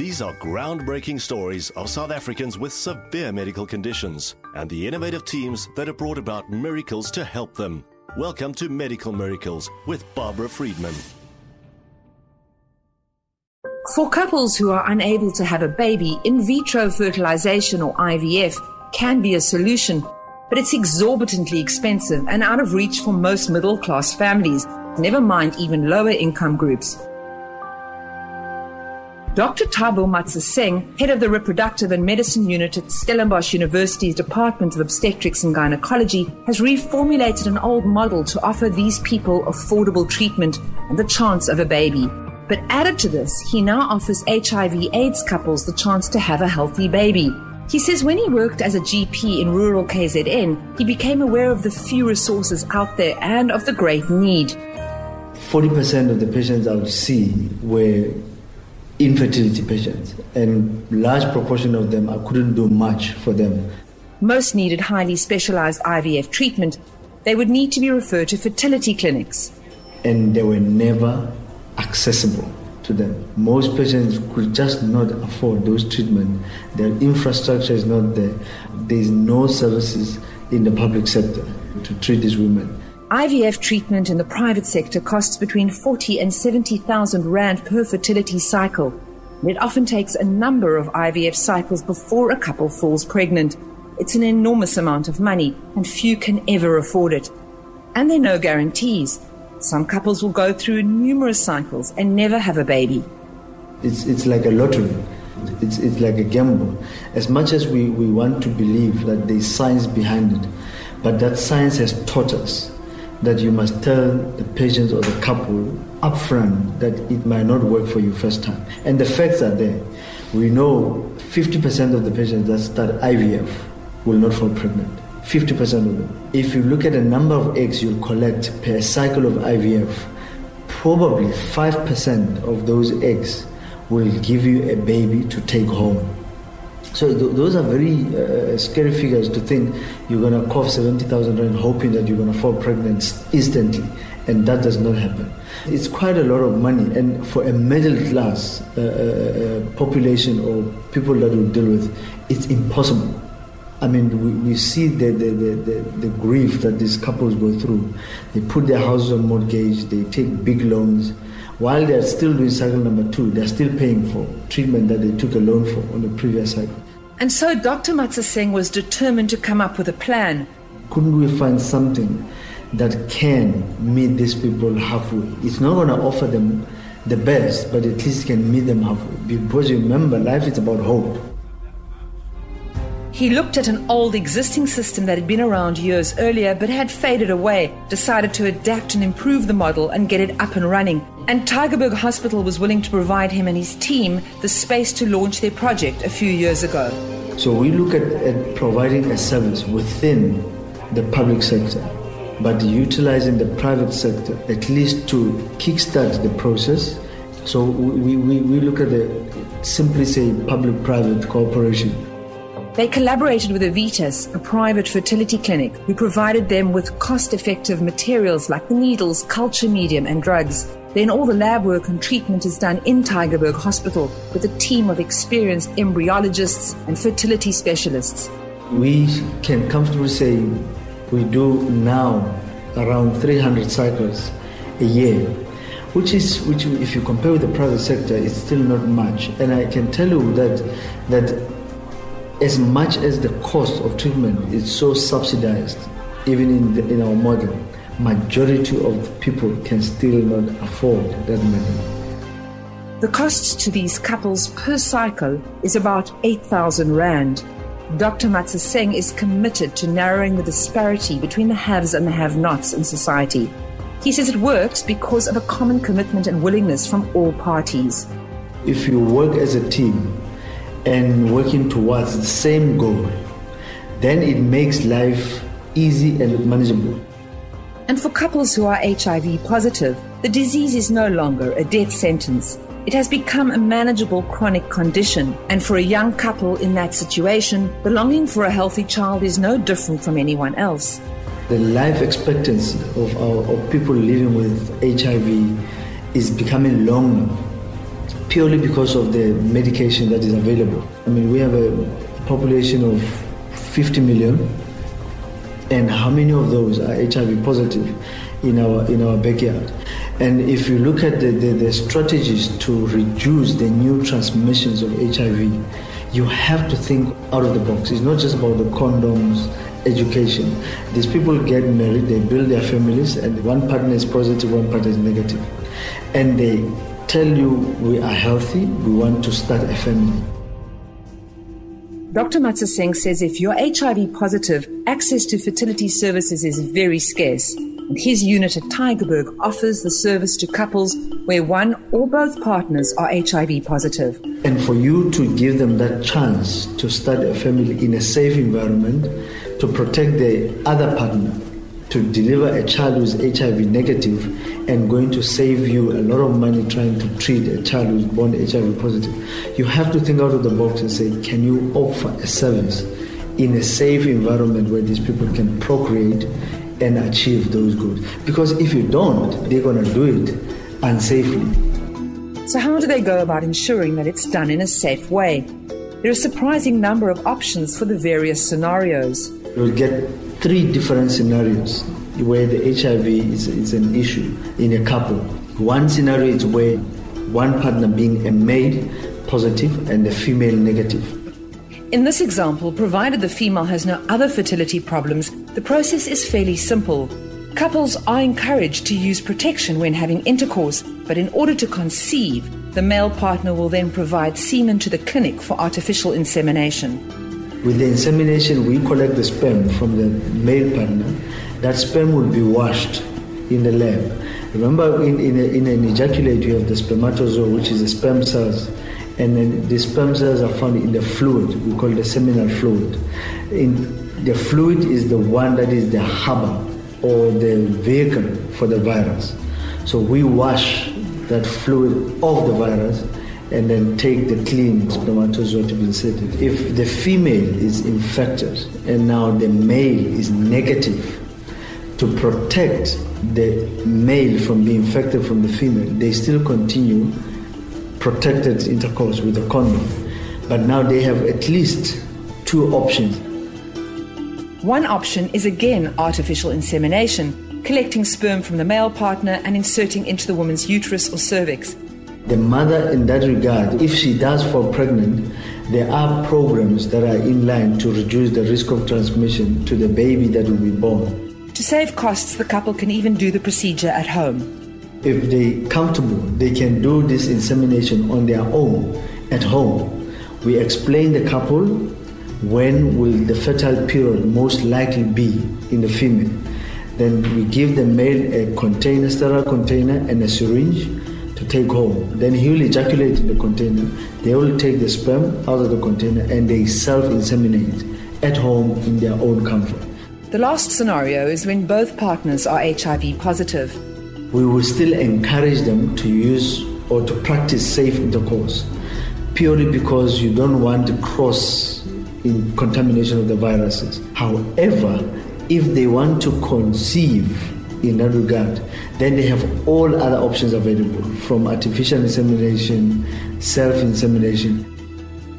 These are groundbreaking stories of South Africans with severe medical conditions and the innovative teams that have brought about miracles to help them. Welcome to Medical Miracles with Barbara Friedman. For couples who are unable to have a baby, in vitro fertilization or IVF can be a solution, but it's exorbitantly expensive and out of reach for most middle class families, never mind even lower income groups. Dr. Thabo Matsaseng, head of the Reproductive and Medicine Unit at Stellenbosch University's Department of Obstetrics and Gynecology, has reformulated an old model to offer these people affordable treatment and the chance of a baby. But added to this, he now offers HIV AIDS couples the chance to have a healthy baby. He says when he worked as a GP in rural KZN, he became aware of the few resources out there and of the great need. 40% of the patients I would see were infertility patients, and large proportion of them I couldn't do much for them. Most needed highly specialized IVF treatment. They would need to be referred to fertility clinics. And they were never accessible to them. Most patients could just not afford those treatments. Their infrastructure is not there. There is no services in the public sector to treat these women. IVF treatment in the private sector costs between 40 and 70,000 rand per fertility cycle. And it often takes a number of IVF cycles before a couple falls pregnant. It's an enormous amount of money, and few can ever afford it. And there are no guarantees. Some couples will go through numerous cycles and never have a baby. It's, it's like a lottery. It's, it's like a gamble. As much as we, we want to believe that there's science behind it, but that science has taught us that you must tell the patients or the couple upfront that it might not work for you first time. And the facts are there. We know 50% of the patients that start IVF will not fall pregnant. 50% of them. If you look at the number of eggs you'll collect per cycle of IVF, probably 5% of those eggs will give you a baby to take home. So th- those are very uh, scary figures to think you're going to cough 70,000 rand hoping that you're going to fall pregnant instantly. And that does not happen. It's quite a lot of money. And for a middle class uh, uh, uh population or people that we deal with, it's impossible. I mean, we, we see the, the, the, the, grief that these couples go through. They put their houses on mortgage, they take big loans. While they're still doing cycle number two, they're still paying for treatment that they took a loan for on the previous cycle. And so Dr. Matsaseng was determined to come up with a plan. Couldn't we find something that can meet these people halfway? It's not going to offer them the best, but at least can meet them halfway. Because remember, life is about hope. He looked at an old existing system that had been around years earlier but had faded away, decided to adapt and improve the model and get it up and running. And Tygerberg Hospital was willing to provide him and his team the space to launch their project a few years ago. So we look at, at providing a service within the public sector, but utilizing the private sector at least to kickstart the process. So we, we, we look at the simply say public private cooperation they collaborated with Aevitas, a private fertility clinic, who provided them with cost effective materials like the needles, culture medium, and drugs. Then all the lab work and treatment is done in Tygerberg Hospital with a team of experienced embryologists and fertility specialists. We can comfortably say we do now around 300 cycles a year which is which if you compare with the private sector it's still not much and i can tell you that that as much as the cost of treatment is so subsidized, even in, the, in our model, majority of people can still not afford that money. The cost to these couples per cycle is about 8,000 Rand. Dr. Matsa Matsaseng is committed to narrowing the disparity between the haves and the have nots in society. He says it works because of a common commitment and willingness from all parties. If you work as a team, and working towards the same goal, then it makes life easy and manageable. And for couples who are HIV positive, the disease is no longer a death sentence. It has become a manageable chronic condition, and for a young couple in that situation, the longing for a healthy child is no different from anyone else. The life expectancy of, our, of people living with HIV is becoming longer purely because of the medication that is available. I mean, we have a population of 50 million, and how many of those are HIV positive in our in our backyard? And if you look at the, the, the strategies to reduce the new transmissions of HIV, you have to think out of the box. It's not just about the condoms, education. These people get married, they build their families, and one partner is positive, one partner is negative. And they tell you we are healthy, we want to start a family. Dr. Matsaseng says if you're HIV positive, access to fertility services is very scarce. His unit at Tygerberg offers the service to couples where one or both partners are HIV positive. And for you to give them that chance to start a family in a safe environment, to protect the other partner, to deliver a child who's HIV negative and going to save you a lot of money trying to treat a child who's born HIV positive. You have to think out of the box and say, can you offer a service in a safe environment where these people can procreate and achieve those goals. Because if you don't, they're going to do it unsafely. So, how do they go about ensuring that it's done in a safe way? There are a surprising number of options for the various scenarios. You'll get three different scenarios where the HIV is, is an issue in a couple. One scenario is where one partner being a male positive and a female negative. In this example, provided the female has no other fertility problems, the process is fairly simple. Couples are encouraged to use protection when having intercourse, but in order to conceive, the male partner will then provide semen to the clinic for artificial insemination. With the insemination, we collect the sperm from the male partner. That sperm will be washed in the lab. Remember, in, in, a, in an ejaculate, you have the spermatozoa, which is the sperm cells and then the sperm cells are found in the fluid. We call the seminal fluid. In the fluid is the one that is the harbor or the vehicle for the virus. So we wash that fluid off the virus and then take the clean spermatozoa to be inserted. If the female is infected and now the male is negative, to protect the male from being infected from the female, they still continue protected intercourse with a condom. But now they have at least two options. One option is again artificial insemination, collecting sperm from the male partner and inserting into the woman's uterus or cervix. The mother, in that regard, if she does fall pregnant, there are programs that are in line to reduce the risk of transmission to the baby that will be born. To save costs, the couple can even do the procedure at home if they comfortable, they can do this insemination on their own at home. We explain the couple when will the fertile period most likely be in the female. Then we give the male a container, sterile container, and a syringe to take home. Then he will ejaculate in the container. They will take the sperm out of the container and they self inseminate at home in their own comfort. The last scenario is when both partners are HIV positive we will still encourage them to use or to practice safe intercourse purely because you don't want to cross in contamination of the viruses. However, if they want to conceive in that regard, then they have all other options available from artificial insemination, self insemination.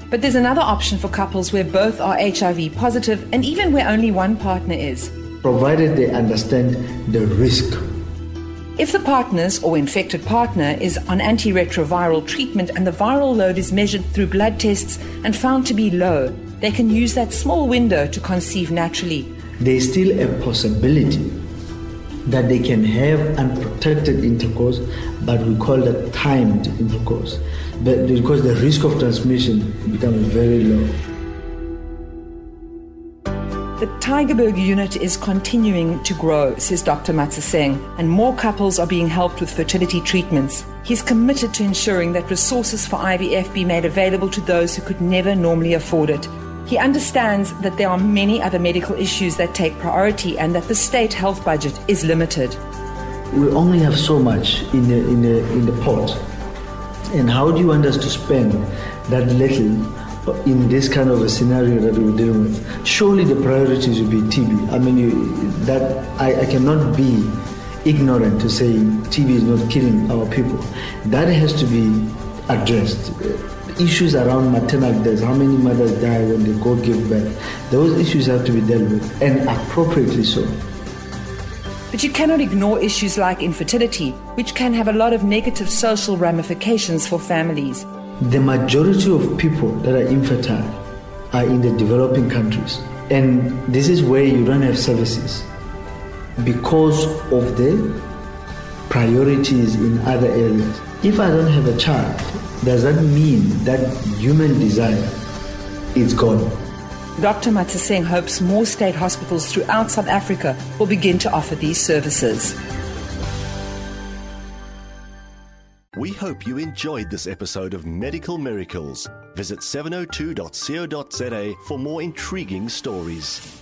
But there's another option for couples where both are HIV positive and even where only one partner is. Provided they understand the risk if the partner's or infected partner is on antiretroviral treatment and the viral load is measured through blood tests and found to be low, they can use that small window to conceive naturally. There's still a possibility that they can have unprotected intercourse, but we call that timed intercourse, but because the risk of transmission becomes very low. The Tygerberg unit is continuing to grow, says Dr. Matsaseng, and more couples are being helped with fertility treatments. He's committed to ensuring that resources for IVF be made available to those who could never normally afford it. He understands that there are many other medical issues that take priority and that the state health budget is limited. We only have so much in the, in the, in the pot. And how do you want us to spend that little in this kind of a scenario that we're dealing with, surely the priorities will be TB. I mean, you, that I, I cannot be ignorant to say TB is not killing our people. That has to be addressed. Issues around maternal deaths, how many mothers die when they go give birth, those issues have to be dealt with, and appropriately so. But you cannot ignore issues like infertility, which can have a lot of negative social ramifications for families. The majority of people that are infertile are in the developing countries. And this is where you don't have services because of the priorities in other areas. If I don't have a child, does that mean that human desire is gone? Dr. Matsaseng hopes more state hospitals throughout South Africa will begin to offer these services. We hope you enjoyed this episode of Medical Miracles. Visit 702.co.za for more intriguing stories.